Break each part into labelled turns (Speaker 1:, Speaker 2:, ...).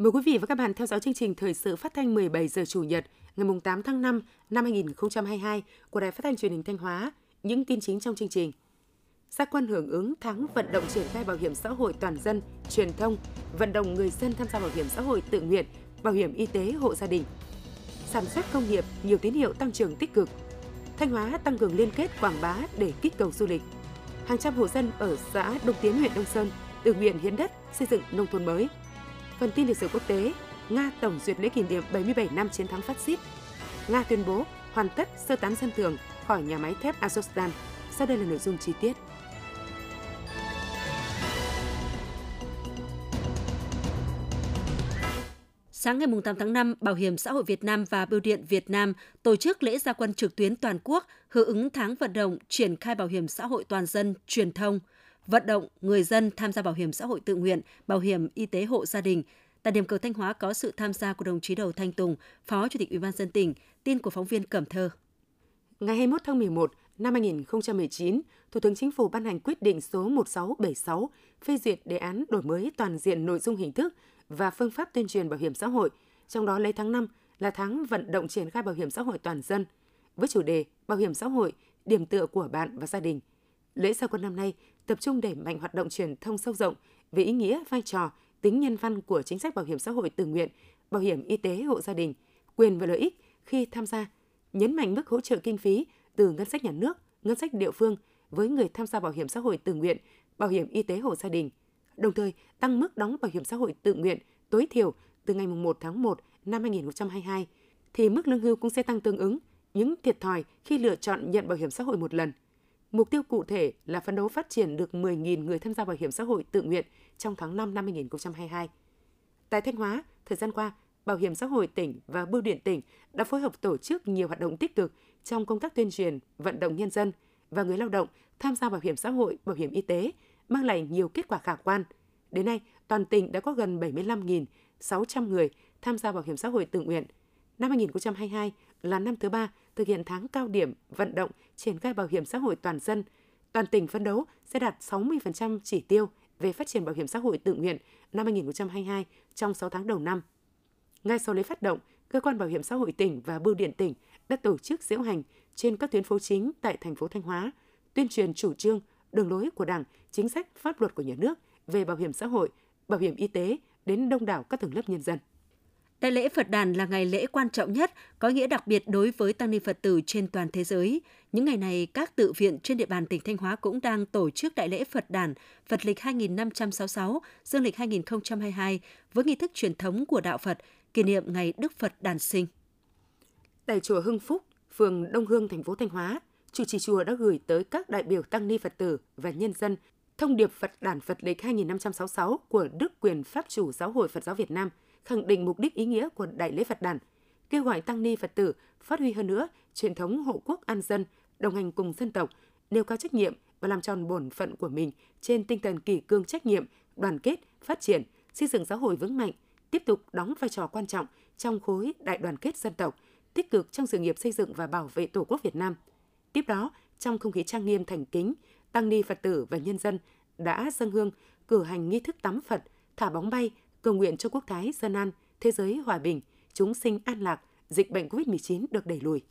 Speaker 1: Mời quý vị và các bạn theo dõi chương trình thời sự phát thanh 17 giờ chủ nhật ngày 8 tháng 5 năm 2022 của Đài Phát thanh Truyền hình Thanh Hóa. Những tin chính trong chương trình. Gia quân hưởng ứng tháng vận động triển khai bảo hiểm xã hội toàn dân, truyền thông, vận động người dân tham gia bảo hiểm xã hội tự nguyện, bảo hiểm y tế hộ gia đình. Sản xuất công nghiệp nhiều tín hiệu tăng trưởng tích cực. Thanh Hóa tăng cường liên kết quảng bá để kích cầu du lịch. Hàng trăm hộ dân ở xã Đông Tiến huyện Đông Sơn tự nguyện hiến đất xây dựng nông thôn mới – Phần tin lịch sử quốc tế, Nga tổng duyệt lễ kỷ niệm 77 năm chiến thắng phát xít. Nga tuyên bố hoàn tất sơ tán dân thường khỏi nhà máy thép Azovstal. Sau đây là nội dung chi tiết.
Speaker 2: Sáng ngày 8 tháng 5, Bảo hiểm xã hội Việt Nam và Bưu điện Việt Nam tổ chức lễ gia quân trực tuyến toàn quốc hưởng ứng tháng vận động triển khai bảo hiểm xã hội toàn dân truyền thông – vận động người dân tham gia bảo hiểm xã hội tự nguyện, bảo hiểm y tế hộ gia đình. Tại điểm cầu Thanh Hóa có sự tham gia của đồng chí Đầu Thanh Tùng, Phó Chủ tịch Ủy ban dân tỉnh, tin của phóng viên Cẩm Thơ.
Speaker 1: Ngày 21 tháng 11 năm 2019, Thủ tướng Chính phủ ban hành quyết định số 1676 phê duyệt đề án đổi mới toàn diện nội dung hình thức và phương pháp tuyên truyền bảo hiểm xã hội, trong đó lấy tháng 5 là tháng vận động triển khai bảo hiểm xã hội toàn dân với chủ đề Bảo hiểm xã hội, điểm tựa của bạn và gia đình. Lễ gia quân năm nay tập trung đẩy mạnh hoạt động truyền thông sâu rộng về ý nghĩa, vai trò, tính nhân văn của chính sách bảo hiểm xã hội tự nguyện, bảo hiểm y tế hộ gia đình, quyền và lợi ích khi tham gia, nhấn mạnh mức hỗ trợ kinh phí từ ngân sách nhà nước, ngân sách địa phương với người tham gia bảo hiểm xã hội tự nguyện, bảo hiểm y tế hộ gia đình, đồng thời tăng mức đóng bảo hiểm xã hội tự nguyện tối thiểu từ ngày 1 tháng 1 năm 2022 thì mức lương hưu cũng sẽ tăng tương ứng những thiệt thòi khi lựa chọn nhận bảo hiểm xã hội một lần – Mục tiêu cụ thể là phấn đấu phát triển được 10.000 người tham gia bảo hiểm xã hội tự nguyện trong tháng 5 năm 2022. Tại Thanh Hóa, thời gian qua, Bảo hiểm xã hội tỉnh và Bưu điện tỉnh đã phối hợp tổ chức nhiều hoạt động tích cực trong công tác tuyên truyền, vận động nhân dân và người lao động tham gia bảo hiểm xã hội, bảo hiểm y tế, mang lại nhiều kết quả khả quan. Đến nay, toàn tỉnh đã có gần 75.600 người tham gia bảo hiểm xã hội tự nguyện. Năm 2022 là năm thứ ba thực hiện tháng cao điểm vận động triển khai bảo hiểm xã hội toàn dân, toàn tỉnh phấn đấu sẽ đạt 60% chỉ tiêu về phát triển bảo hiểm xã hội tự nguyện năm 2022 trong 6 tháng đầu năm. Ngay sau lễ phát động, cơ quan bảo hiểm xã hội tỉnh và bưu điện tỉnh đã tổ chức diễu hành trên các tuyến phố chính tại thành phố Thanh Hóa, tuyên truyền chủ trương, đường lối của Đảng, chính sách pháp luật của nhà nước về bảo hiểm xã hội, bảo hiểm y tế đến đông đảo các tầng lớp nhân dân.
Speaker 2: Đại lễ Phật đàn là ngày lễ quan trọng nhất, có nghĩa đặc biệt đối với tăng ni Phật tử trên toàn thế giới. Những ngày này, các tự viện trên địa bàn tỉnh Thanh Hóa cũng đang tổ chức đại lễ Phật đàn Phật lịch 2566, dương lịch 2022 với nghi thức truyền thống của đạo Phật kỷ niệm ngày Đức Phật đàn sinh.
Speaker 1: Tại chùa Hưng Phúc, phường Đông Hương, thành phố Thanh Hóa, chủ trì chùa đã gửi tới các đại biểu tăng ni Phật tử và nhân dân thông điệp Phật đàn Phật lịch 2566 của Đức Quyền Pháp chủ Giáo hội Phật giáo Việt Nam – khẳng định mục đích ý nghĩa của Đại lễ Phật đàn, kêu gọi tăng ni Phật tử phát huy hơn nữa truyền thống hộ quốc an dân, đồng hành cùng dân tộc, nêu cao trách nhiệm và làm tròn bổn phận của mình trên tinh thần kỷ cương trách nhiệm, đoàn kết, phát triển, xây dựng xã hội vững mạnh, tiếp tục đóng vai trò quan trọng trong khối đại đoàn kết dân tộc, tích cực trong sự nghiệp xây dựng và bảo vệ Tổ quốc Việt Nam. Tiếp đó, trong không khí trang nghiêm thành kính, tăng ni Phật tử và nhân dân đã dâng hương, cử hành nghi thức tắm Phật, thả bóng bay cầu nguyện cho quốc thái dân an, thế giới hòa bình, chúng sinh an lạc, dịch bệnh COVID-19 được đẩy lùi.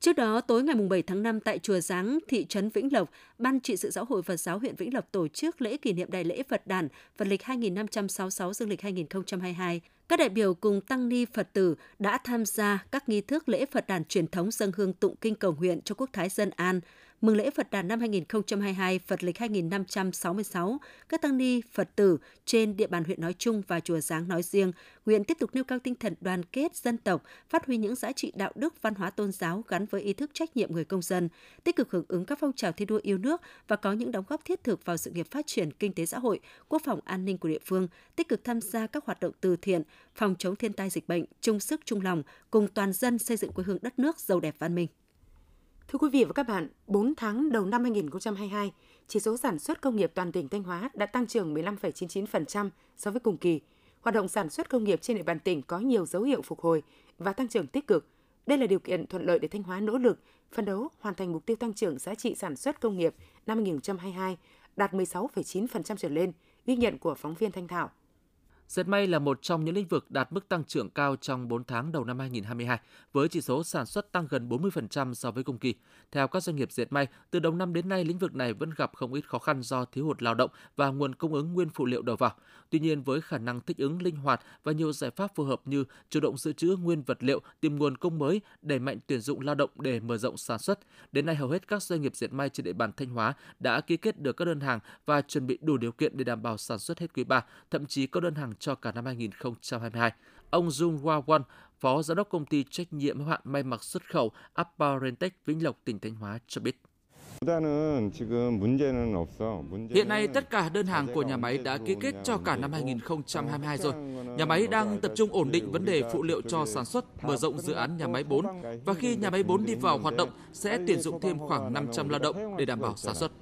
Speaker 2: Trước đó, tối ngày 7 tháng 5 tại Chùa Giáng, thị trấn Vĩnh Lộc, Ban trị sự giáo hội Phật giáo huyện Vĩnh Lộc tổ chức lễ kỷ niệm đại lễ Phật đàn Phật lịch 2566 dương lịch 2022. Các đại biểu cùng tăng ni Phật tử đã tham gia các nghi thức lễ Phật đàn truyền thống dân hương tụng kinh cầu nguyện cho quốc thái dân an, mừng lễ Phật đàn năm 2022 Phật lịch 2566, các tăng ni Phật tử trên địa bàn huyện nói chung và chùa Giáng nói riêng, nguyện tiếp tục nêu cao tinh thần đoàn kết dân tộc, phát huy những giá trị đạo đức văn hóa tôn giáo gắn với ý thức trách nhiệm người công dân, tích cực hưởng ứng các phong trào thi đua yêu nước và có những đóng góp thiết thực vào sự nghiệp phát triển kinh tế xã hội, quốc phòng an ninh của địa phương, tích cực tham gia các hoạt động từ thiện, phòng chống thiên tai dịch bệnh, chung sức chung lòng cùng toàn dân xây dựng quê hương đất nước giàu đẹp văn minh.
Speaker 1: Thưa quý vị và các bạn, 4 tháng đầu năm 2022, chỉ số sản xuất công nghiệp toàn tỉnh Thanh Hóa đã tăng trưởng 15,99% so với cùng kỳ. Hoạt động sản xuất công nghiệp trên địa bàn tỉnh có nhiều dấu hiệu phục hồi và tăng trưởng tích cực. Đây là điều kiện thuận lợi để Thanh Hóa nỗ lực phân đấu hoàn thành mục tiêu tăng trưởng giá trị sản xuất công nghiệp năm 2022 đạt 16,9% trở lên, ghi nhận của phóng viên Thanh Thảo.
Speaker 3: Dệt may là một trong những lĩnh vực đạt mức tăng trưởng cao trong 4 tháng đầu năm 2022, với chỉ số sản xuất tăng gần 40% so với cùng kỳ. Theo các doanh nghiệp dệt may, từ đầu năm đến nay lĩnh vực này vẫn gặp không ít khó khăn do thiếu hụt lao động và nguồn cung ứng nguyên phụ liệu đầu vào. Tuy nhiên với khả năng thích ứng linh hoạt và nhiều giải pháp phù hợp như chủ động dự trữ nguyên vật liệu, tìm nguồn cung mới, đẩy mạnh tuyển dụng lao động để mở rộng sản xuất, đến nay hầu hết các doanh nghiệp dệt may trên địa bàn Thanh Hóa đã ký kết được các đơn hàng và chuẩn bị đủ điều kiện để đảm bảo sản xuất hết quý 3, thậm chí có đơn hàng cho cả năm 2022. Ông Jung Hwa Won, Phó Giám đốc công ty trách nhiệm hữu hạn may mặc xuất khẩu Apparentech Vĩnh Lộc, tỉnh Thanh Hóa cho biết.
Speaker 4: Hiện nay tất cả đơn hàng của nhà máy đã ký kết cho cả năm 2022 rồi. Nhà máy đang tập trung ổn định vấn đề phụ liệu cho sản xuất, mở rộng dự án nhà máy 4 và khi nhà máy 4 đi vào hoạt động sẽ tuyển dụng thêm khoảng 500 lao động để đảm bảo sản xuất.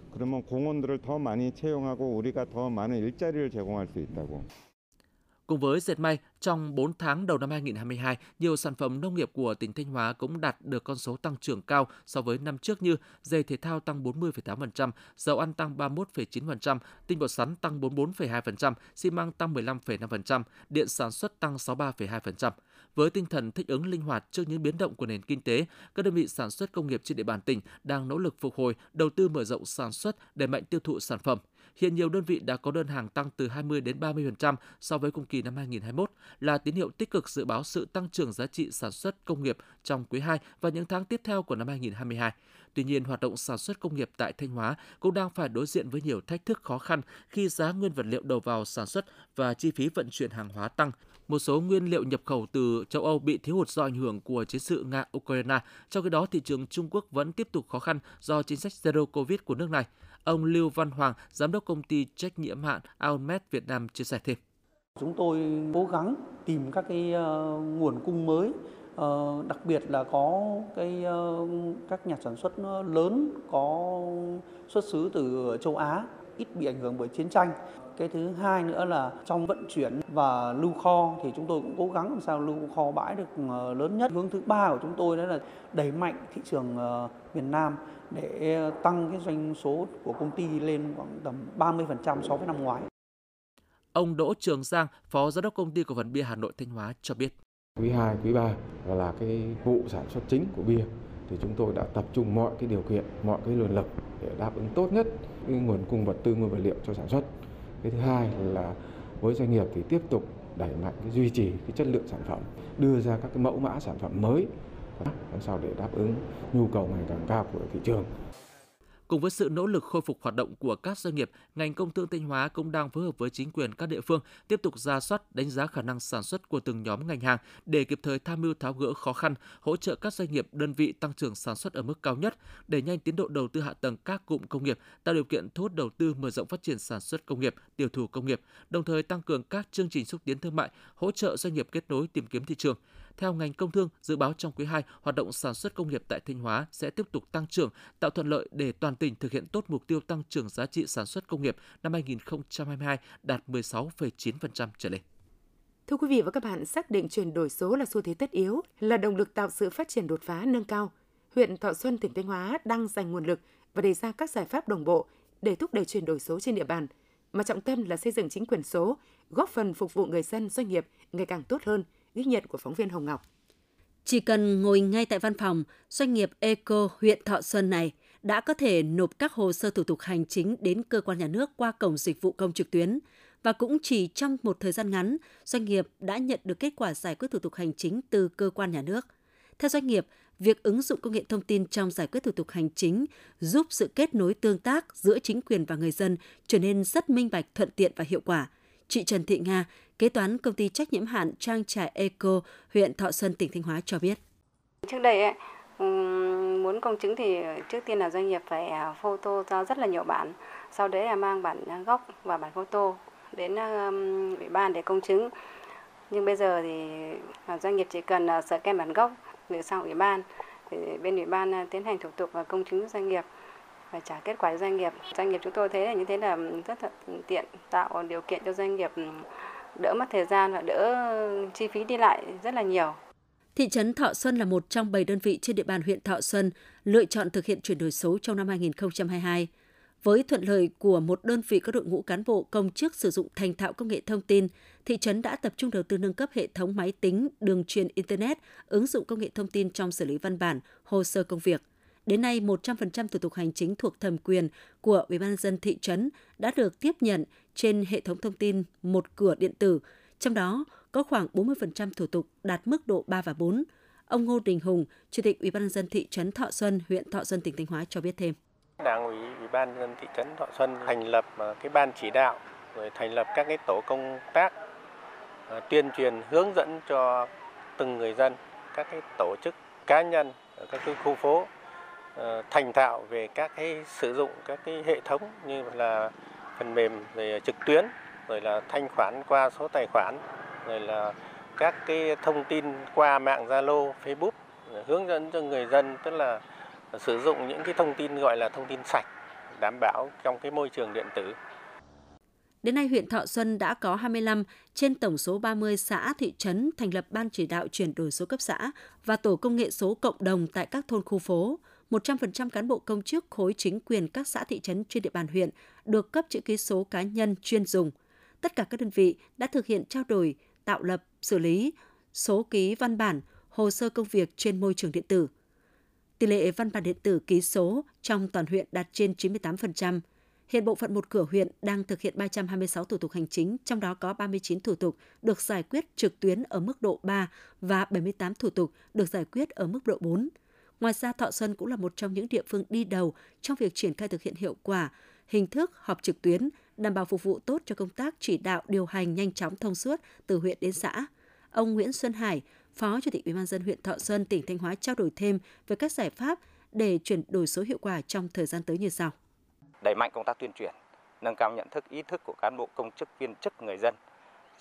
Speaker 3: Cùng với dệt may, trong 4 tháng đầu năm 2022, nhiều sản phẩm nông nghiệp của tỉnh Thanh Hóa cũng đạt được con số tăng trưởng cao so với năm trước như dây thể thao tăng 40,8%, dầu ăn tăng 31,9%, tinh bột sắn tăng 44,2%, xi măng tăng 15,5%, điện sản xuất tăng 63,2%. Với tinh thần thích ứng linh hoạt trước những biến động của nền kinh tế, các đơn vị sản xuất công nghiệp trên địa bàn tỉnh đang nỗ lực phục hồi, đầu tư mở rộng sản xuất để mạnh tiêu thụ sản phẩm. Hiện nhiều đơn vị đã có đơn hàng tăng từ 20 đến 30% so với cùng kỳ năm 2021 là tín hiệu tích cực dự báo sự tăng trưởng giá trị sản xuất công nghiệp trong quý 2 và những tháng tiếp theo của năm 2022. Tuy nhiên, hoạt động sản xuất công nghiệp tại Thanh Hóa cũng đang phải đối diện với nhiều thách thức khó khăn khi giá nguyên vật liệu đầu vào sản xuất và chi phí vận chuyển hàng hóa tăng. Một số nguyên liệu nhập khẩu từ châu Âu bị thiếu hụt do ảnh hưởng của chiến sự Nga-Ukraine. Trong khi đó, thị trường Trung Quốc vẫn tiếp tục khó khăn do chính sách Zero Covid của nước này. Ông Lưu Văn Hoàng, giám đốc công ty trách nhiệm hạn Aomet Việt Nam chia sẻ thêm.
Speaker 5: Chúng tôi cố gắng tìm các cái ờ, nguồn cung mới, ờ, đặc biệt là có cái ờ, các nhà sản xuất lớn có xuất xứ từ châu Á, ít bị ảnh hưởng bởi chiến tranh. Cái thứ hai nữa là trong vận chuyển và lưu kho thì chúng tôi cũng cố gắng làm sao lưu kho bãi được lớn nhất. Hướng thứ ba của chúng tôi đó là đẩy mạnh thị trường miền Nam để tăng cái doanh số của công ty lên khoảng tầm 30% so với năm ngoái.
Speaker 3: Ông Đỗ Trường Giang, Phó Giám đốc Công ty Cổ phần Bia Hà Nội Thanh Hóa cho biết.
Speaker 6: Quý 2, quý 3 là cái vụ sản xuất chính của bia thì chúng tôi đã tập trung mọi cái điều kiện, mọi cái nguồn lực để đáp ứng tốt nhất cái nguồn cung vật tư nguyên vật liệu cho sản xuất. Cái thứ hai là với doanh nghiệp thì tiếp tục đẩy mạnh cái duy trì cái chất lượng sản phẩm, đưa ra các cái mẫu mã sản phẩm mới làm sao để đáp ứng nhu cầu ngày càng cao của thị trường.
Speaker 3: Cùng với sự nỗ lực khôi phục hoạt động của các doanh nghiệp, ngành công thương Thanh Hóa cũng đang phối hợp với chính quyền các địa phương tiếp tục ra soát đánh giá khả năng sản xuất của từng nhóm ngành hàng để kịp thời tham mưu tháo gỡ khó khăn, hỗ trợ các doanh nghiệp đơn vị tăng trưởng sản xuất ở mức cao nhất, đẩy nhanh tiến độ đầu tư hạ tầng các cụm công nghiệp, tạo điều kiện thu hút đầu tư mở rộng phát triển sản xuất công nghiệp, tiêu thụ công nghiệp, đồng thời tăng cường các chương trình xúc tiến thương mại, hỗ trợ doanh nghiệp kết nối tìm kiếm thị trường. Theo ngành công thương, dự báo trong quý 2, hoạt động sản xuất công nghiệp tại Thanh Hóa sẽ tiếp tục tăng trưởng, tạo thuận lợi để toàn tỉnh thực hiện tốt mục tiêu tăng trưởng giá trị sản xuất công nghiệp năm 2022 đạt 16,9% trở lên.
Speaker 1: Thưa quý vị và các bạn, xác định chuyển đổi số là xu thế tất yếu, là động lực tạo sự phát triển đột phá nâng cao. Huyện Thọ Xuân, tỉnh Thanh Hóa đang dành nguồn lực và đề ra các giải pháp đồng bộ để thúc đẩy chuyển đổi số trên địa bàn, mà trọng tâm là xây dựng chính quyền số, góp phần phục vụ người dân doanh nghiệp ngày càng tốt hơn, ghi nhận của phóng viên Hồng Ngọc.
Speaker 2: Chỉ cần ngồi ngay tại văn phòng, doanh nghiệp Eco huyện Thọ Xuân này đã có thể nộp các hồ sơ thủ tục hành chính đến cơ quan nhà nước qua cổng dịch vụ công trực tuyến và cũng chỉ trong một thời gian ngắn, doanh nghiệp đã nhận được kết quả giải quyết thủ tục hành chính từ cơ quan nhà nước. Theo doanh nghiệp, việc ứng dụng công nghệ thông tin trong giải quyết thủ tục hành chính giúp sự kết nối tương tác giữa chính quyền và người dân trở nên rất minh bạch, thuận tiện và hiệu quả. Chị Trần Thị Nga, kế toán công ty trách nhiệm hạn trang trại Eco, huyện Thọ Xuân, tỉnh Thanh Hóa cho biết.
Speaker 7: Trước đây ấy, muốn công chứng thì trước tiên là doanh nghiệp phải à, photo ra rất là nhiều bản, sau đấy là mang bản gốc và bản photo đến à, ủy ban để công chứng. Nhưng bây giờ thì à, doanh nghiệp chỉ cần sợ kem bản gốc gửi sang ủy ban thì bên ủy ban tiến hành thủ tục và công chứng doanh nghiệp và trả kết quả cho doanh nghiệp. Doanh nghiệp chúng tôi thấy là như thế là rất là tiện tạo điều kiện cho doanh nghiệp đỡ mất thời gian và đỡ ờ, chi phí đi lại rất là nhiều.
Speaker 2: Thị trấn Thọ Xuân là một trong 7 đơn vị trên địa bàn huyện Thọ Xuân lựa chọn thực hiện chuyển đổi số trong năm 2022. Với thuận lợi của một đơn vị có đội ngũ cán bộ công chức sử dụng thành thạo công nghệ thông tin, thị trấn đã tập trung đầu tư nâng cấp hệ thống máy tính, đường truyền Internet, ứng dụng công nghệ thông tin trong xử lý văn bản, hồ sơ công việc. Đến nay, 100% thủ tục hành chính thuộc thẩm quyền của Ủy ban dân thị trấn đã được tiếp nhận trên hệ thống thông tin một cửa điện tử, trong đó có khoảng 40% thủ tục đạt mức độ 3 và 4. Ông Ngô Đình Hùng, Chủ tịch Ủy ban dân thị trấn Thọ Xuân, huyện Thọ Xuân, tỉnh Thanh Hóa cho biết thêm.
Speaker 8: Đảng ủy Ủy ban dân thị trấn Thọ Xuân thành lập à, cái ban chỉ đạo rồi thành lập các cái tổ công tác à, tuyên truyền hướng dẫn cho từng người dân, các cái tổ chức cá nhân ở các cái khu phố Ờ, thành thạo về các cái sử dụng các cái hệ thống như là phần mềm về trực tuyến rồi là thanh khoản qua số tài khoản rồi là các cái thông tin qua mạng Zalo, Facebook hướng dẫn cho người dân tức là sử dụng những cái thông tin gọi là thông tin sạch đảm bảo trong cái môi trường điện tử.
Speaker 2: Đến nay, huyện Thọ Xuân đã có 25 trên tổng số 30 xã thị trấn thành lập ban chỉ đạo chuyển đổi số cấp xã và tổ công nghệ số cộng đồng tại các thôn khu phố. 100% cán bộ công chức khối chính quyền các xã thị trấn trên địa bàn huyện được cấp chữ ký số cá nhân chuyên dùng. Tất cả các đơn vị đã thực hiện trao đổi, tạo lập, xử lý số ký văn bản, hồ sơ công việc trên môi trường điện tử – Tỷ lệ văn bản điện tử ký số trong toàn huyện đạt trên 98%. Hiện bộ phận một cửa huyện đang thực hiện 326 thủ tục hành chính, trong đó có 39 thủ tục được giải quyết trực tuyến ở mức độ 3 và 78 thủ tục được giải quyết ở mức độ 4. Ngoài ra, Thọ Xuân cũng là một trong những địa phương đi đầu trong việc triển khai thực hiện hiệu quả hình thức họp trực tuyến, đảm bảo phục vụ tốt cho công tác chỉ đạo điều hành nhanh chóng thông suốt từ huyện đến xã. Ông Nguyễn Xuân Hải, Phó Chủ tịch Ủy ban dân huyện Thọ Xuân, tỉnh Thanh Hóa trao đổi thêm về các giải pháp để chuyển đổi số hiệu quả trong thời gian tới như sau.
Speaker 9: Đẩy mạnh công tác tuyên truyền, nâng cao nhận thức, ý thức của cán bộ công chức viên chức người dân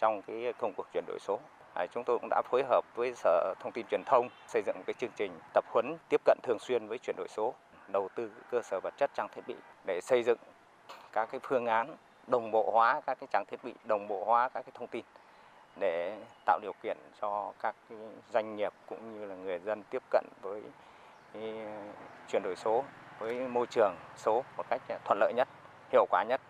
Speaker 9: trong cái công cuộc chuyển đổi số. À, chúng tôi cũng đã phối hợp với Sở Thông tin Truyền thông xây dựng cái chương trình tập huấn tiếp cận thường xuyên với chuyển đổi số, đầu tư cơ sở vật chất trang thiết bị để xây dựng các cái phương án đồng bộ hóa các cái trang thiết bị, đồng bộ hóa các cái thông tin để tạo điều kiện cho các doanh nghiệp cũng như là người dân tiếp cận với chuyển đổi số với môi trường số một cách thuận lợi nhất, hiệu quả nhất.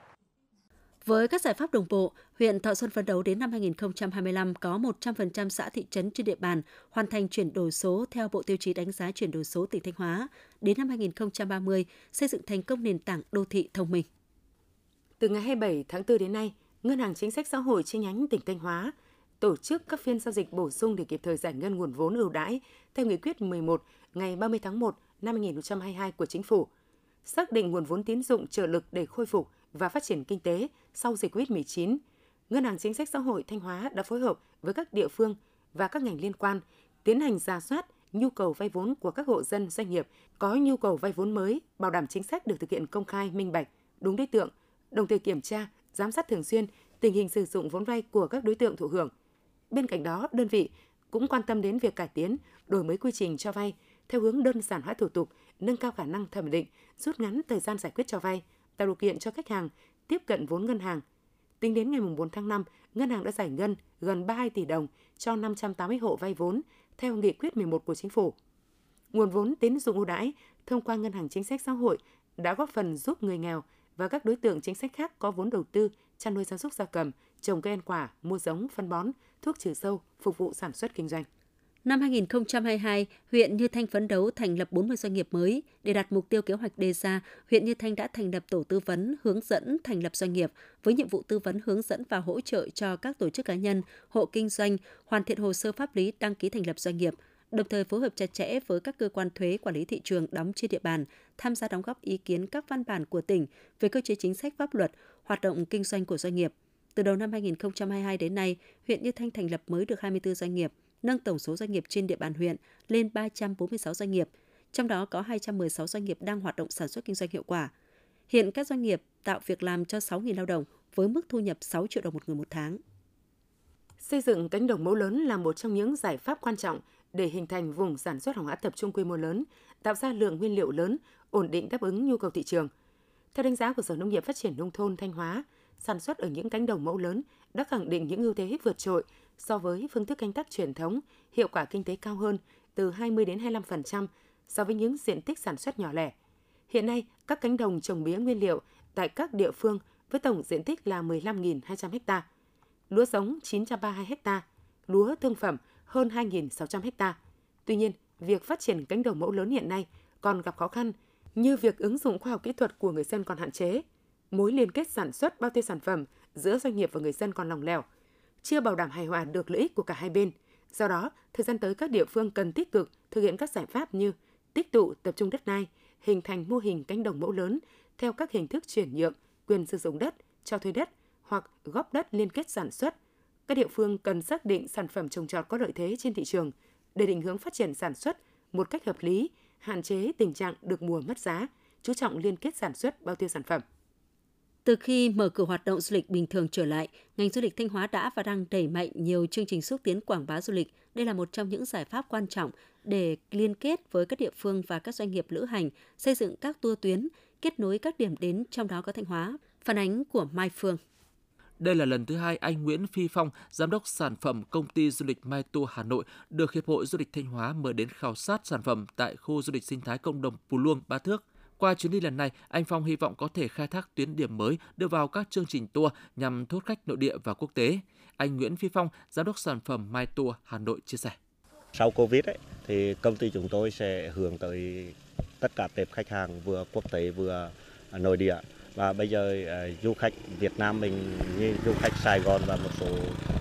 Speaker 2: Với các giải pháp đồng bộ, huyện Thọ Xuân phấn đấu đến năm 2025 có 100% xã thị trấn trên địa bàn hoàn thành chuyển đổi số theo Bộ Tiêu chí đánh giá chuyển đổi số tỉnh Thanh Hóa. Đến năm 2030, xây dựng thành công nền tảng đô thị thông minh.
Speaker 1: Từ ngày 27 tháng 4 đến nay, Ngân hàng Chính sách Xã hội chi nhánh tỉnh Thanh Hóa tổ chức các phiên giao dịch bổ sung để kịp thời giải ngân nguồn vốn ưu đãi theo nghị quyết 11 ngày 30 tháng 1 năm 2022 của Chính phủ, xác định nguồn vốn tín dụng trợ lực để khôi phục và phát triển kinh tế sau dịch COVID-19. Ngân hàng Chính sách Xã hội Thanh Hóa đã phối hợp với các địa phương và các ngành liên quan tiến hành ra soát nhu cầu vay vốn của các hộ dân doanh nghiệp có nhu cầu vay vốn mới, bảo đảm chính sách được thực hiện công khai, minh bạch, đúng đối tượng, đồng thời kiểm tra, giám sát thường xuyên tình hình sử dụng vốn vay của các đối tượng thụ hưởng, Bên cạnh đó, đơn vị cũng quan tâm đến việc cải tiến, đổi mới quy trình cho vay theo hướng đơn giản hóa thủ tục, nâng cao khả năng thẩm định, rút ngắn thời gian giải quyết cho vay, tạo điều kiện cho khách hàng tiếp cận vốn ngân hàng. Tính đến ngày 4 tháng 5, ngân hàng đã giải ngân gần 32 tỷ đồng cho 580 hộ vay vốn theo nghị quyết 11 của chính phủ. Nguồn vốn tín dụng ưu đãi thông qua ngân hàng chính sách xã hội đã góp phần giúp người nghèo và các đối tượng chính sách khác có vốn đầu tư chăn nuôi gia súc gia cầm, trồng cây ăn quả, mua giống, phân bón, thuốc trừ sâu phục vụ sản xuất kinh doanh.
Speaker 2: Năm 2022, huyện Như Thanh phấn đấu thành lập 40 doanh nghiệp mới. Để đạt mục tiêu kế hoạch đề ra, huyện Như Thanh đã thành lập tổ tư vấn hướng dẫn thành lập doanh nghiệp với nhiệm vụ tư vấn hướng dẫn và hỗ trợ cho các tổ chức cá nhân, hộ kinh doanh hoàn thiện hồ sơ pháp lý đăng ký thành lập doanh nghiệp, đồng thời phối hợp chặt chẽ với các cơ quan thuế quản lý thị trường đóng trên địa bàn, tham gia đóng góp ý kiến các văn bản của tỉnh về cơ chế chính sách pháp luật, hoạt động kinh doanh của doanh nghiệp. Từ đầu năm 2022 đến nay, huyện Như Thanh thành lập mới được 24 doanh nghiệp, nâng tổng số doanh nghiệp trên địa bàn huyện lên 346 doanh nghiệp, trong đó có 216 doanh nghiệp đang hoạt động sản xuất kinh doanh hiệu quả. Hiện các doanh nghiệp tạo việc làm cho 6.000 lao động với mức thu nhập 6 triệu đồng một người một tháng.
Speaker 1: Xây dựng cánh đồng mẫu lớn là một trong những giải pháp quan trọng để hình thành vùng sản xuất hàng hóa tập trung quy mô lớn, tạo ra lượng nguyên liệu lớn, ổn định đáp ứng nhu cầu thị trường. Theo đánh giá của Sở Nông nghiệp Phát triển Nông thôn Thanh Hóa, sản xuất ở những cánh đồng mẫu lớn đã khẳng định những ưu thế vượt trội so với phương thức canh tác truyền thống, hiệu quả kinh tế cao hơn từ 20 đến 25% so với những diện tích sản xuất nhỏ lẻ. Hiện nay, các cánh đồng trồng mía nguyên liệu tại các địa phương với tổng diện tích là 15.200 ha, lúa giống 932 ha, lúa thương phẩm hơn 2.600 ha. Tuy nhiên, việc phát triển cánh đồng mẫu lớn hiện nay còn gặp khó khăn như việc ứng dụng khoa học kỹ thuật của người dân còn hạn chế, mối liên kết sản xuất bao tiêu sản phẩm giữa doanh nghiệp và người dân còn lòng lẻo, chưa bảo đảm hài hòa được lợi ích của cả hai bên. Do đó, thời gian tới các địa phương cần tích cực thực hiện các giải pháp như tích tụ tập trung đất đai, hình thành mô hình cánh đồng mẫu lớn theo các hình thức chuyển nhượng, quyền sử dụng đất, cho thuê đất hoặc góp đất liên kết sản xuất. Các địa phương cần xác định sản phẩm trồng trọt có lợi thế trên thị trường để định hướng phát triển sản xuất một cách hợp lý, hạn chế tình trạng được mùa mất giá, chú trọng liên kết sản xuất bao tiêu sản phẩm.
Speaker 2: Từ khi mở cửa hoạt động du lịch bình thường trở lại, ngành du lịch Thanh Hóa đã và đang đẩy mạnh nhiều chương trình xúc tiến quảng bá du lịch. Đây là một trong những giải pháp quan trọng để liên kết với các địa phương và các doanh nghiệp lữ hành, xây dựng các tour tuyến, kết nối các điểm đến trong đó có Thanh Hóa. Phản ánh của Mai Phương.
Speaker 3: Đây là lần thứ hai anh Nguyễn Phi Phong, giám đốc sản phẩm công ty du lịch Mai Tour Hà Nội, được Hiệp hội Du lịch Thanh Hóa mời đến khảo sát sản phẩm tại khu du lịch sinh thái cộng đồng Pù Luông, Ba Thước. Qua chuyến đi lần này, anh Phong hy vọng có thể khai thác tuyến điểm mới đưa vào các chương trình tour nhằm thu hút khách nội địa và quốc tế. Anh Nguyễn Phi Phong, giám đốc sản phẩm Mai Tour Hà Nội chia sẻ.
Speaker 10: Sau Covid ấy, thì công ty chúng tôi sẽ hướng tới tất cả tệp khách hàng vừa quốc tế vừa nội địa và bây giờ uh, du khách Việt Nam mình như du khách Sài Gòn và một số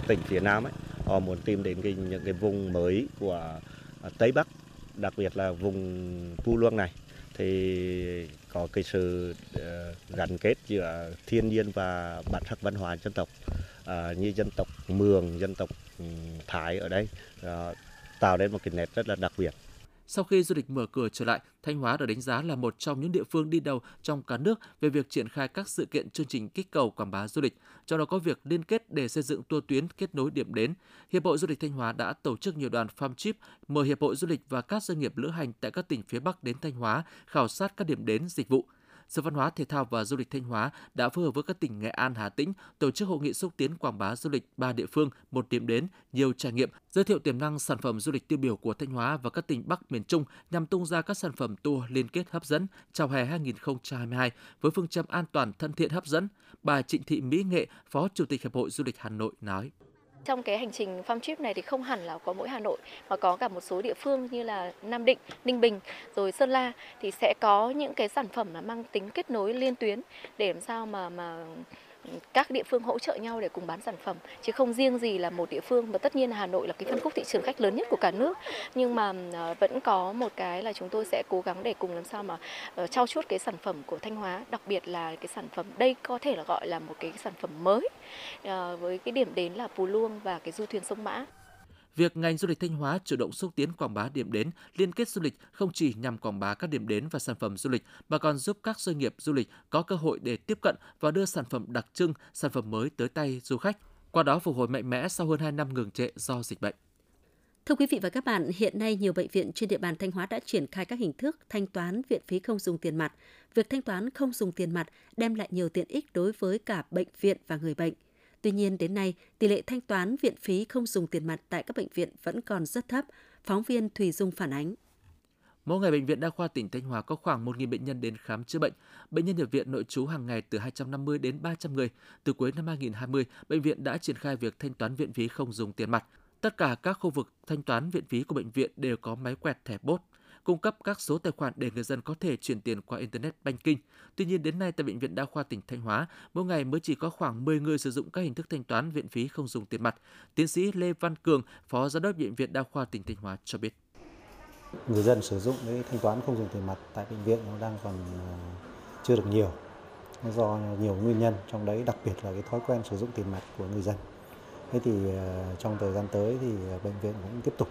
Speaker 10: tỉnh phía Nam ấy họ muốn tìm đến cái, những cái vùng mới của ờ, Tây Bắc đặc biệt là vùng Pu Luông này thì có cái sự ờ, gắn kết giữa thiên nhiên và bản sắc văn hóa dân tộc à, như dân tộc Mường, dân tộc ừ, Thái ở đây à, tạo nên một cái nét rất là đặc biệt.
Speaker 3: Sau khi du lịch mở cửa trở lại, Thanh Hóa được đánh giá là một trong những địa phương đi đầu trong cả nước về việc triển khai các sự kiện chương trình kích cầu quảng bá du lịch, trong đó có việc liên kết để xây dựng tour tuyến kết nối điểm đến. Hiệp hội Du lịch Thanh Hóa đã tổ chức nhiều đoàn farm trip mời hiệp hội du lịch và các doanh nghiệp lữ hành tại các tỉnh phía Bắc đến Thanh Hóa khảo sát các điểm đến dịch vụ. Sở Văn hóa Thể thao và Du lịch Thanh Hóa đã phối hợp với các tỉnh Nghệ An, Hà Tĩnh tổ chức hội nghị xúc tiến quảng bá du lịch ba địa phương, một điểm đến, nhiều trải nghiệm, giới thiệu tiềm năng sản phẩm du lịch tiêu biểu của Thanh Hóa và các tỉnh Bắc miền Trung nhằm tung ra các sản phẩm tour liên kết hấp dẫn chào hè 2022 với phương châm an toàn, thân thiện, hấp dẫn. Bà Trịnh Thị Mỹ Nghệ, Phó Chủ tịch Hiệp hội Du lịch Hà Nội nói.
Speaker 11: Trong cái hành trình farm trip này thì không hẳn là có mỗi Hà Nội mà có cả một số địa phương như là Nam Định, Ninh Bình rồi Sơn La thì sẽ có những cái sản phẩm là mang tính kết nối liên tuyến để làm sao mà mà các địa phương hỗ trợ nhau để cùng bán sản phẩm. Chứ không riêng gì là một địa phương và tất nhiên là Hà Nội là cái phân khúc thị trường khách lớn nhất của cả nước. Nhưng mà ờ, vẫn có một cái là chúng tôi sẽ cố gắng để cùng làm sao mà ờ, trao chuốt cái sản phẩm của Thanh Hóa. Đặc biệt là cái sản phẩm đây có thể là gọi là một cái sản phẩm mới ờ, với cái điểm đến là Pù Luông và cái du thuyền sông Mã.
Speaker 3: Việc ngành du lịch Thanh Hóa chủ động xúc tiến quảng bá điểm đến, liên kết du lịch không chỉ nhằm quảng bá các điểm đến và sản phẩm du lịch mà còn giúp các doanh nghiệp du lịch có cơ hội để tiếp cận và đưa sản phẩm đặc trưng, sản phẩm mới tới tay du khách, qua đó phục hồi mạnh mẽ sau hơn 2 năm ngừng trệ do dịch bệnh.
Speaker 2: Thưa quý vị và các bạn, hiện nay nhiều bệnh viện trên địa bàn Thanh Hóa đã triển khai các hình thức thanh toán viện phí không dùng tiền mặt. Việc thanh toán không dùng tiền mặt đem lại nhiều tiện ích đối với cả bệnh viện và người bệnh – Tuy nhiên, đến nay, tỷ lệ thanh toán viện phí không dùng tiền mặt tại các bệnh viện vẫn còn rất thấp, phóng viên Thùy Dung phản ánh.
Speaker 3: Mỗi ngày, Bệnh viện Đa khoa tỉnh Thanh Hóa có khoảng 1.000 bệnh nhân đến khám chữa bệnh. Bệnh nhân nhập viện nội trú hàng ngày từ 250 đến 300 người. Từ cuối năm 2020, bệnh viện đã triển khai việc thanh toán viện phí không dùng tiền mặt. Tất cả các khu vực thanh toán viện phí của bệnh viện đều có máy quẹt thẻ bốt cung cấp các số tài khoản để người dân có thể chuyển tiền qua Internet Banking. Tuy nhiên, đến nay tại Bệnh viện Đa khoa tỉnh Thanh Hóa, mỗi ngày mới chỉ có khoảng 10 người sử dụng các hình thức thanh toán viện phí không dùng tiền mặt. Tiến sĩ Lê Văn Cường, Phó Giám đốc Bệnh viện Đa khoa tỉnh Thanh Hóa cho biết.
Speaker 12: Người dân sử dụng cái thanh toán không dùng tiền mặt tại bệnh viện nó đang còn ờ, chưa được nhiều do nhiều nguyên nhân trong đấy đặc biệt là cái thói quen sử dụng tiền mặt của người dân thế thì ờ, trong thời gian tới thì ờ, bệnh viện cũng tiếp tục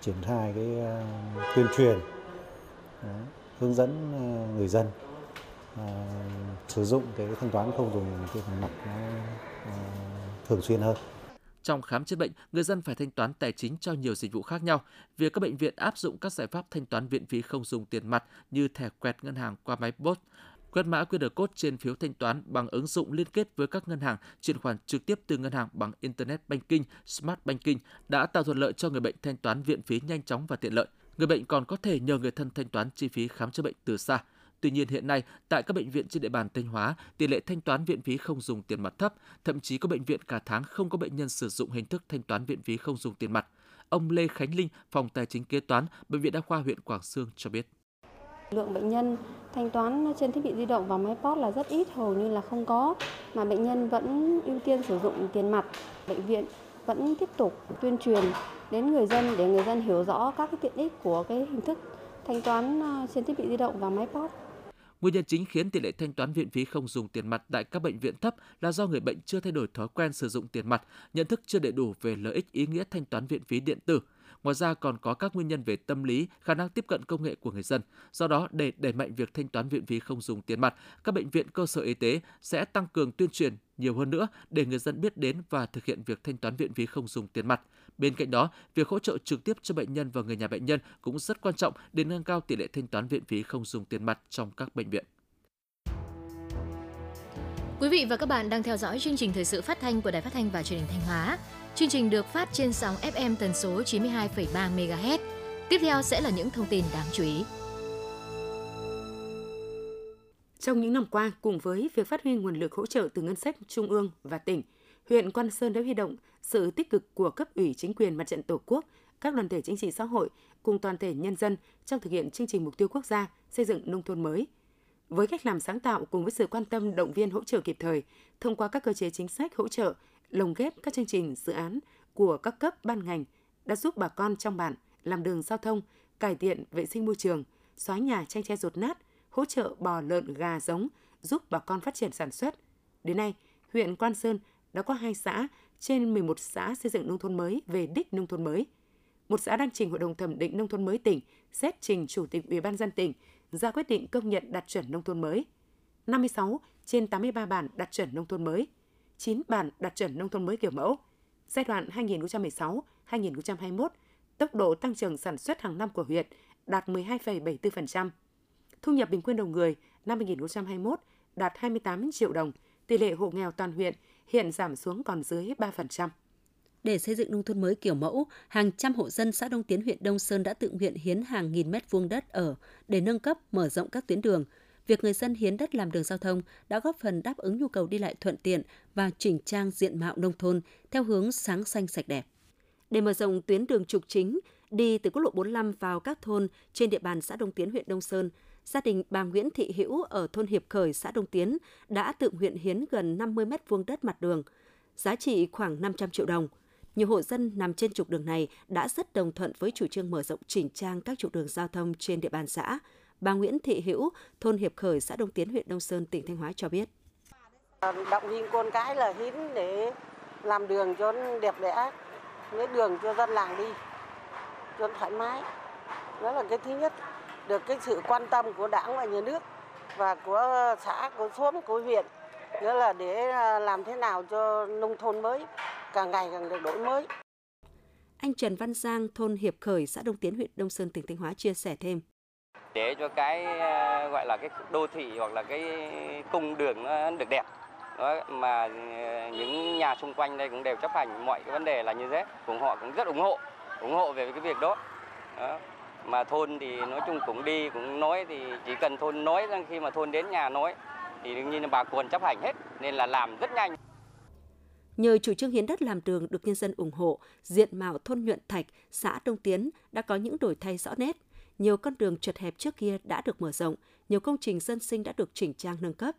Speaker 12: triển khai cái ờ, tuyên truyền ờ, hướng dẫn ờ, người dân sử dụng cái thanh toán không dùng tiền mặt thường xuyên hơn.
Speaker 3: Trong khám chữa bệnh, người dân phải thanh toán tài chính cho nhiều dịch vụ khác nhau. Việc các bệnh viện áp dụng các giải pháp thanh toán viện phí không dùng tiền mặt như thẻ quẹt ngân hàng qua máy bot, quét mã QR code trên phiếu thanh toán bằng ứng dụng liên kết với các ngân hàng, chuyển khoản trực tiếp từ ngân hàng bằng Internet Banking, Smart Banking đã tạo thuận lợi cho người bệnh thanh toán viện phí nhanh chóng và tiện lợi. Người bệnh còn có thể nhờ người thân thanh toán chi phí khám chữa bệnh từ xa. Tuy nhiên hiện nay, tại các bệnh viện trên địa bàn Thanh Hóa, tỷ lệ thanh toán viện phí không dùng tiền mặt thấp, thậm chí có bệnh viện cả tháng không có bệnh nhân sử dụng hình thức thanh toán viện phí không dùng tiền mặt. Ông Lê Khánh Linh, phòng tài chính kế toán, bệnh viện đa khoa huyện Quảng Sương cho biết.
Speaker 13: Lượng bệnh nhân thanh toán trên thiết bị di động và máy POS là rất ít, hầu như là không có, mà bệnh nhân vẫn ưu tiên sử dụng tiền mặt. Bệnh viện vẫn tiếp tục tuyên truyền đến người dân để người dân hiểu rõ các cái tiện ích của cái hình thức thanh toán à, trên thiết bị di động và máy POS.
Speaker 3: Nguyên nhân chính khiến tỷ lệ thanh toán viện phí không dùng tiền mặt tại các bệnh viện thấp là do người bệnh chưa thay đổi thói quen sử dụng tiền mặt, nhận thức chưa đầy đủ về lợi ích ý nghĩa thanh toán viện phí điện tử. Ngoài ra còn có các nguyên nhân về tâm lý, khả năng tiếp cận công nghệ của người dân. Do đó, để đẩy mạnh việc thanh toán viện phí không dùng tiền mặt, các bệnh viện cơ sở y tế sẽ tăng cường tuyên truyền nhiều hơn nữa để người dân biết đến và thực hiện việc thanh toán viện phí không dùng tiền mặt. Bên cạnh đó, việc hỗ trợ trực tiếp cho bệnh nhân và người nhà bệnh nhân cũng rất quan trọng để nâng cao tỷ lệ thanh toán viện phí không dùng tiền mặt trong các bệnh viện.
Speaker 14: Quý vị và các bạn đang theo dõi chương trình thời sự phát thanh của Đài Phát thanh và Truyền hình Thanh Hóa. Chương trình được phát trên sóng FM tần số 92,3 MHz. Tiếp theo sẽ là những thông tin đáng chú ý.
Speaker 1: Trong những năm qua, cùng với việc phát huy nguồn lực hỗ trợ từ ngân sách trung ương và tỉnh, huyện Quan Sơn đã huy động sự tích cực của cấp ủy chính quyền mặt trận Tổ quốc, các đoàn thể chính trị xã hội cùng toàn thể nhân dân trong thực hiện chương trình mục tiêu quốc gia xây dựng nông thôn mới. Với cách làm sáng tạo cùng với sự quan tâm động viên hỗ trợ kịp thời, thông qua các cơ chế chính sách hỗ trợ, lồng ghép các chương trình dự án của các cấp ban ngành đã giúp bà con trong bản làm đường giao thông, cải thiện vệ sinh môi trường, xóa nhà tranh tre rột nát, hỗ trợ bò lợn gà giống, giúp bà con phát triển sản xuất. Đến nay, huyện Quan Sơn đã có hai xã trên 11 xã xây dựng nông thôn mới về đích nông thôn mới. Một xã đang trình Hội đồng thẩm định nông thôn mới tỉnh xét trình Chủ tịch Ủy ban dân tỉnh ra quyết định công nhận đạt chuẩn nông thôn mới. 56 trên 83 bản đạt chuẩn nông thôn mới, 9 bản đạt chuẩn nông thôn mới kiểu mẫu. Giai đoạn 2016-2021, tốc độ tăng trưởng sản xuất hàng năm của huyện đạt 12,74%. Thu nhập bình quân đầu người năm 2021 đạt 28 triệu đồng, tỷ lệ hộ nghèo toàn huyện hiện giảm xuống còn dưới 3%.
Speaker 2: Để xây dựng nông thôn mới kiểu mẫu, hàng trăm hộ dân xã Đông Tiến huyện Đông Sơn đã tự nguyện hiến hàng nghìn mét vuông đất ở để nâng cấp, mở rộng các tuyến đường. Việc người dân hiến đất làm đường giao thông đã góp phần đáp ứng nhu cầu đi lại thuận tiện và chỉnh trang diện mạo nông thôn theo hướng sáng xanh sạch đẹp. Để mở rộng tuyến đường trục chính đi từ quốc lộ 45 vào các thôn trên địa bàn xã Đông Tiến huyện Đông Sơn, gia đình bà Nguyễn Thị Hữu ở thôn Hiệp Khởi, xã Đông Tiến đã tự nguyện hiến gần 50 mét vuông đất mặt đường, giá trị khoảng 500 triệu đồng. Nhiều hộ dân nằm trên trục đường này đã rất đồng thuận với chủ trương mở rộng chỉnh trang các trục đường giao thông trên địa bàn xã. Bà Nguyễn Thị Hữu, thôn Hiệp Khởi, xã Đông Tiến, huyện Đông Sơn, tỉnh Thanh Hóa cho biết.
Speaker 15: Động viên con cái là hiến để làm đường cho đẹp đẽ, lấy đường cho dân làng đi, cho thoải mái. Đó là cái thứ nhất được cái sự quan tâm của đảng và nhà nước và của xã, của xóm, của huyện. Nghĩa là để à, làm thế nào cho nông thôn mới càng ngày càng được đổi mới.
Speaker 2: Anh Trần Văn Giang, thôn Hiệp Khởi, xã Đông Tiến, huyện Đông Sơn, tỉnh Thanh Hóa chia sẻ thêm.
Speaker 16: Để cho cái ờ, gọi là cái đô thị hoặc là cái cung đường nó được đẹp. Đó, mà ờ, những nhà xung quanh đây cũng đều chấp hành mọi cái vấn đề là như thế. Cùng họ cũng rất ủng hộ, ủng hộ về cái việc đó. đó mà thôn thì nói chung cũng đi cũng nói thì chỉ cần thôn nói rằng khi mà thôn đến nhà nói thì đương nhiên là bà con chấp hành hết nên là làm rất nhanh.
Speaker 2: Nhờ chủ trương hiến đất làm đường được nhân dân ủng hộ, diện mạo thôn Nhuận Thạch, xã Đông Tiến đã có những đổi thay rõ nét. Nhiều con đường chật hẹp trước kia đã được mở rộng, nhiều công trình dân sinh đã được chỉnh trang nâng cấp.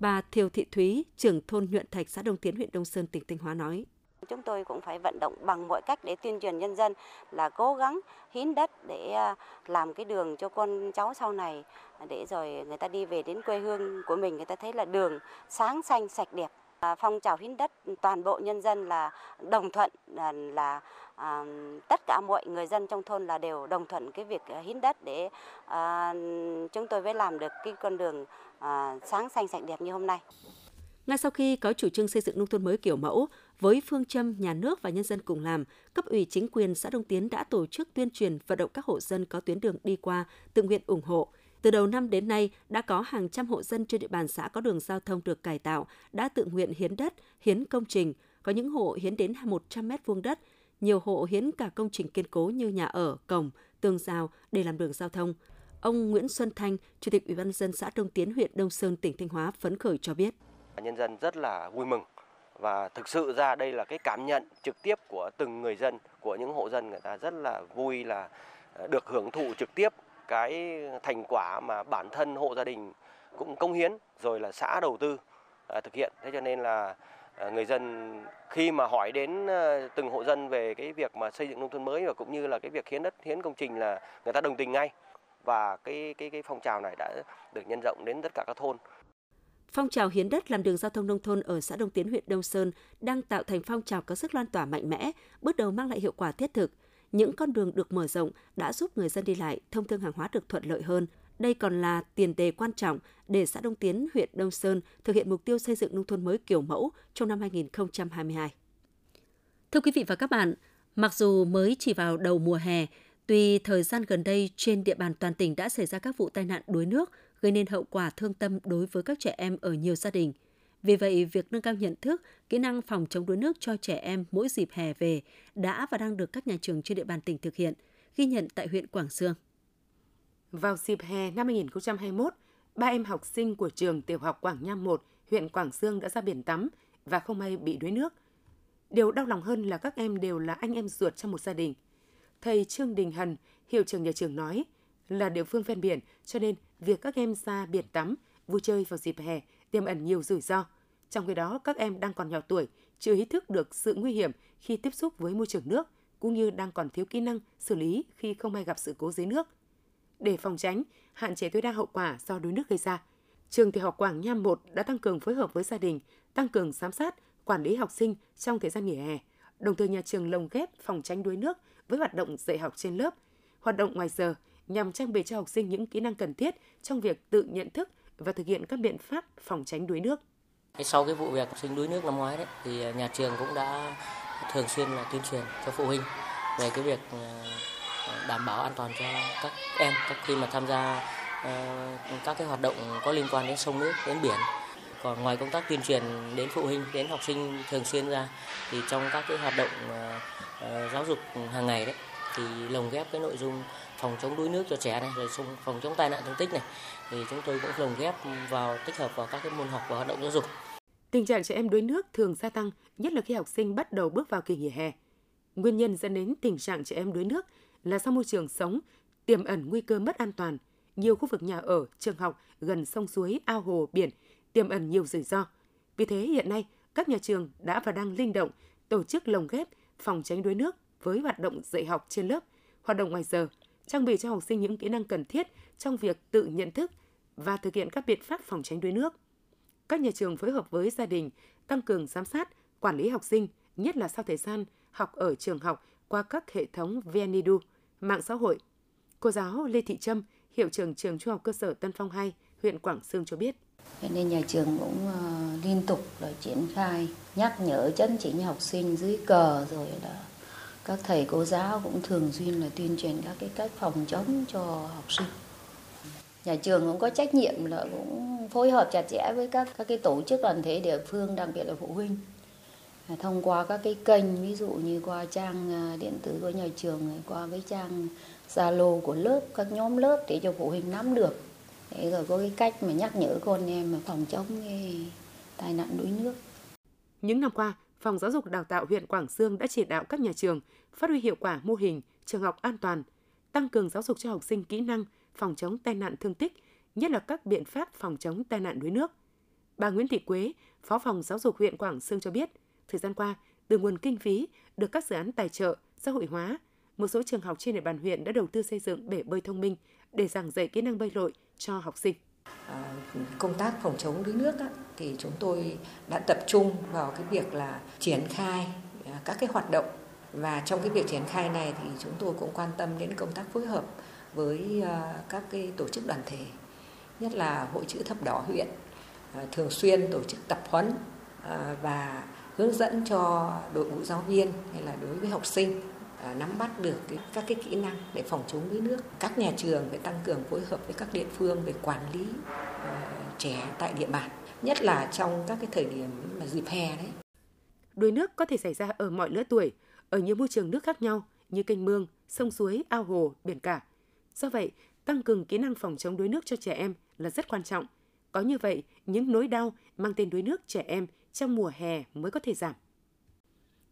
Speaker 2: Bà Thiều Thị Thúy, trưởng thôn Nhuận Thạch, xã Đông Tiến, huyện Đông Sơn, tỉnh Thanh Hóa nói.
Speaker 17: Chúng tôi cũng phải vận động bằng mọi cách để tuyên truyền nhân dân là cố gắng hiến đất để à, làm cái đường cho con cháu sau này để rồi người ta đi về đến quê hương của mình người ta thấy là đường sáng xanh sạch đẹp. Phong trào hiến đất toàn bộ nhân dân là đồng thuận là, là à, tất cả mọi người dân trong thôn là đều đồng thuận cái việc à, hiến đất để à, chúng tôi mới làm được cái con đường à, sáng xanh sạch đẹp như hôm nay.
Speaker 2: Ngay sau khi có chủ trương xây dựng nông thôn mới kiểu mẫu, với phương châm nhà nước và nhân dân cùng làm, cấp ủy chính quyền xã Đông Tiến đã tổ chức tuyên truyền vận động các hộ dân có tuyến đường đi qua tự nguyện ủng hộ. Từ đầu năm đến nay, đã có hàng trăm hộ dân trên địa bàn xã có đường giao thông được cải tạo, đã tự nguyện hiến đất, hiến công trình. Có những hộ hiến đến 100 mét vuông đất, nhiều hộ hiến cả công trình kiên cố như nhà ở, cổng, tường rào để làm đường giao thông. Ông Nguyễn Xuân Thanh, Chủ tịch Ủy ban nhân dân xã Đông Tiến, huyện Đông Sơn, tỉnh Thanh Hóa phấn khởi cho biết.
Speaker 18: Nhân dân rất là vui mừng và thực sự ra đây là cái cảm nhận trực tiếp của từng người dân, của những hộ dân người ta rất là vui là được hưởng thụ trực tiếp cái thành quả mà bản thân hộ gia đình cũng công hiến rồi là xã đầu tư à, thực hiện. Thế cho nên là à, người dân khi mà hỏi đến à, từng hộ dân về cái việc mà xây dựng nông thôn mới và cũng như là cái việc hiến đất hiến công trình là người ta đồng tình ngay và cái cái cái phong trào này đã được nhân rộng đến tất cả các thôn.
Speaker 2: Phong trào hiến đất làm đường giao thông nông thôn ở xã Đông Tiến huyện Đông Sơn đang tạo thành phong trào có sức lan tỏa mạnh mẽ, bước đầu mang lại hiệu quả thiết thực. Những con đường được mở rộng đã giúp người dân đi lại, thông thương hàng hóa được thuận lợi hơn. Đây còn là tiền đề quan trọng để xã Đông Tiến, huyện Đông Sơn thực hiện mục tiêu xây dựng nông thôn mới kiểu mẫu trong năm 2022. Thưa quý vị và các bạn, mặc dù mới chỉ vào đầu mùa hè, tuy thời gian gần đây trên địa bàn toàn tỉnh đã xảy ra các vụ tai nạn đuối nước gây nên hậu quả thương tâm đối với các trẻ em ở nhiều gia đình. Vì vậy, việc nâng cao nhận thức, kỹ năng phòng chống đuối nước cho trẻ em mỗi dịp hè về đã và đang được các nhà trường trên địa bàn tỉnh thực hiện, ghi nhận tại huyện Quảng Sương.
Speaker 1: Vào dịp hè năm 2021, ba em học sinh của trường tiểu học Quảng Nham 1, huyện Quảng Sương đã ra biển tắm và không may bị đuối nước. Điều đau lòng hơn là các em đều là anh em ruột trong một gia đình. Thầy Trương Đình Hần, hiệu trưởng nhà trường nói, là địa phương ven biển, cho nên việc các em ra biển tắm, vui chơi vào dịp hè tiềm ẩn nhiều rủi ro. Trong khi đó, các em đang còn nhỏ tuổi, chưa ý thức được sự nguy hiểm khi tiếp xúc với môi trường nước, cũng như đang còn thiếu kỹ năng xử lý khi không may gặp sự cố dưới nước. Để phòng tránh, hạn chế tối đa hậu quả do đuối nước gây ra, trường tiểu học Quảng Nham 1 đã tăng cường phối hợp với gia đình, tăng cường giám sát, quản lý học sinh trong thời gian nghỉ hè. Đồng thời nhà trường lồng ghép phòng tránh đuối nước với hoạt động dạy học trên lớp, hoạt động ngoài giờ nhằm trang bị cho học sinh những kỹ năng cần thiết trong việc tự nhận thức và thực hiện các biện pháp phòng tránh đuối nước.
Speaker 19: Sau cái vụ việc học sinh đuối nước năm ngoái đấy, thì nhà trường cũng đã thường xuyên là tuyên truyền cho phụ huynh về cái việc ờ, đảm bảo an toàn cho các em các khi mà tham gia ờ, các cái hoạt động có liên quan đến sông nước, đến biển còn ngoài công tác tuyên truyền đến phụ huynh, đến học sinh thường xuyên ra, thì trong các cái hoạt động ờ, giáo dục hàng ngày đấy, thì lồng ghép cái nội dung phòng chống đuối nước cho trẻ này rồi phòng chống tai nạn thương tích này thì chúng tôi cũng lồng ghép vào tích hợp vào các cái môn học và hoạt động giáo dục.
Speaker 1: Tình trạng trẻ em đuối nước thường gia tăng, nhất là khi học sinh bắt đầu bước vào kỳ nghỉ hè. Nguyên nhân dẫn đến tình trạng trẻ em đuối nước là do môi trường sống tiềm ẩn nguy cơ mất an toàn. Nhiều khu vực nhà ở, trường học gần sông suối, ao hồ, biển tiềm ẩn nhiều rủi ro. Vì thế hiện nay, các nhà trường đã và đang linh động tổ chức lồng ghép phòng tránh đuối nước với hoạt động dạy học trên lớp, hoạt động ngoài giờ, trang bị cho học sinh những kỹ năng cần thiết trong việc tự nhận thức và thực hiện các biện pháp phòng tránh đuối nước. Các nhà trường phối hợp với gia đình tăng cường giám sát, quản lý học sinh, nhất là sau thời gian học ở trường học qua các hệ thống VNEDU, mạng xã hội. Cô giáo Lê Thị Trâm, hiệu trưởng trường Trung học cơ sở Tân Phong 2, huyện Quảng Sương cho biết.
Speaker 20: Nên nhà trường cũng uh, liên tục là triển khai nhắc nhở chấn chỉnh học sinh dưới cờ rồi là các thầy cô giáo cũng thường xuyên là tuyên truyền các cái cách phòng chống cho học sinh. Nhà trường cũng có trách nhiệm là cũng phối hợp chặt chẽ với các các cái tổ chức đoàn thể địa phương, đặc biệt là phụ huynh. À, thông qua các cái kênh, ví dụ như qua trang à, điện tử của nhà trường qua cái trang zalo của lớp, các nhóm lớp để cho phụ huynh nắm được. Để rồi có cái cách mà nhắc nhở con em mà phòng chống cái tai nạn đuối nước.
Speaker 1: Những năm qua Phòng Giáo dục Đào tạo huyện Quảng Sương đã chỉ đạo các nhà trường phát huy hiệu quả mô hình trường học an toàn, tăng cường giáo dục cho học sinh kỹ năng phòng chống tai nạn thương tích, nhất là các biện pháp phòng chống tai nạn đuối nước. Bà Nguyễn Thị Quế, Phó phòng Giáo dục huyện Quảng Sương cho biết, thời gian qua, từ nguồn kinh phí được các dự án tài trợ, xã hội hóa, một số trường học trên địa bàn huyện đã đầu tư xây dựng bể bơi thông minh để giảng dạy kỹ năng bơi lội cho học sinh.
Speaker 21: À, công tác phòng chống đuối nước thì chúng tôi đã tập trung vào cái việc là triển khai à, các cái hoạt động. Và trong cái việc triển khai này thì chúng tôi cũng quan tâm đến công tác phối hợp với à, các cái tổ chức đoàn thể, nhất là hội chữ thập đỏ huyện thường xuyên tổ chức tập huấn và hướng dẫn cho đội ngũ giáo viên hay là đối với học sinh À, nắm bắt được cái, các cái kỹ năng để phòng chống đuối nước. Các nhà trường phải tăng cường phối hợp với các địa phương về quản lý uh, trẻ tại địa bàn, nhất là trong các cái thời điểm mà dịp hè đấy.
Speaker 1: Đuối nước có thể xảy ra ở mọi lứa tuổi, ở nhiều môi trường nước khác nhau như kênh mương, sông suối, ao hồ, biển cả. Do vậy, tăng cường kỹ năng phòng chống đuối nước cho trẻ em là rất quan trọng. Có như vậy, những nỗi đau mang tên đuối nước trẻ em trong mùa hè mới có thể giảm.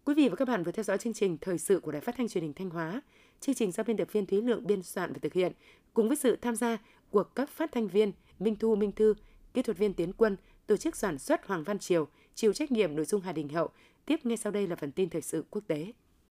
Speaker 1: Quý vị và các bạn vừa theo dõi chương trình Thời sự của Đài Phát thanh Truyền hình Thanh Hóa. Chương trình do biên tập viên Thúy Lượng biên soạn và thực hiện cùng với sự tham gia của các phát thanh viên Minh Thu Minh Thư, kỹ thuật viên Tiến Quân, tổ chức sản xuất Hoàng Văn Triều, chịu trách nhiệm nội dung Hà Đình Hậu. Tiếp ngay sau đây là phần tin thời sự quốc tế.